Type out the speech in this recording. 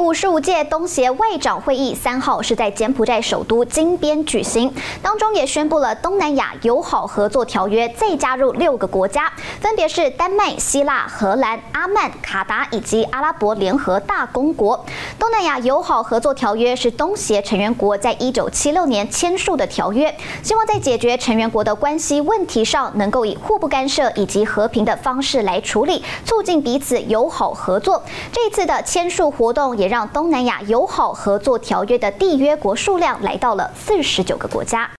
五十五届东协外长会议三号是在柬埔寨首都金边举行，当中也宣布了东南亚友好合作条约再加入六个国家，分别是丹麦、希腊、荷兰、阿曼、卡达以及阿拉伯联合大公国。东南亚友好合作条约是东协成员国在一九七六年签署的条约，希望在解决成员国的关系问题上，能够以互不干涉以及和平的方式来处理，促进彼此友好合作。这次的签署活动。也让东南亚友好合作条约的缔约国数量来到了四十九个国家。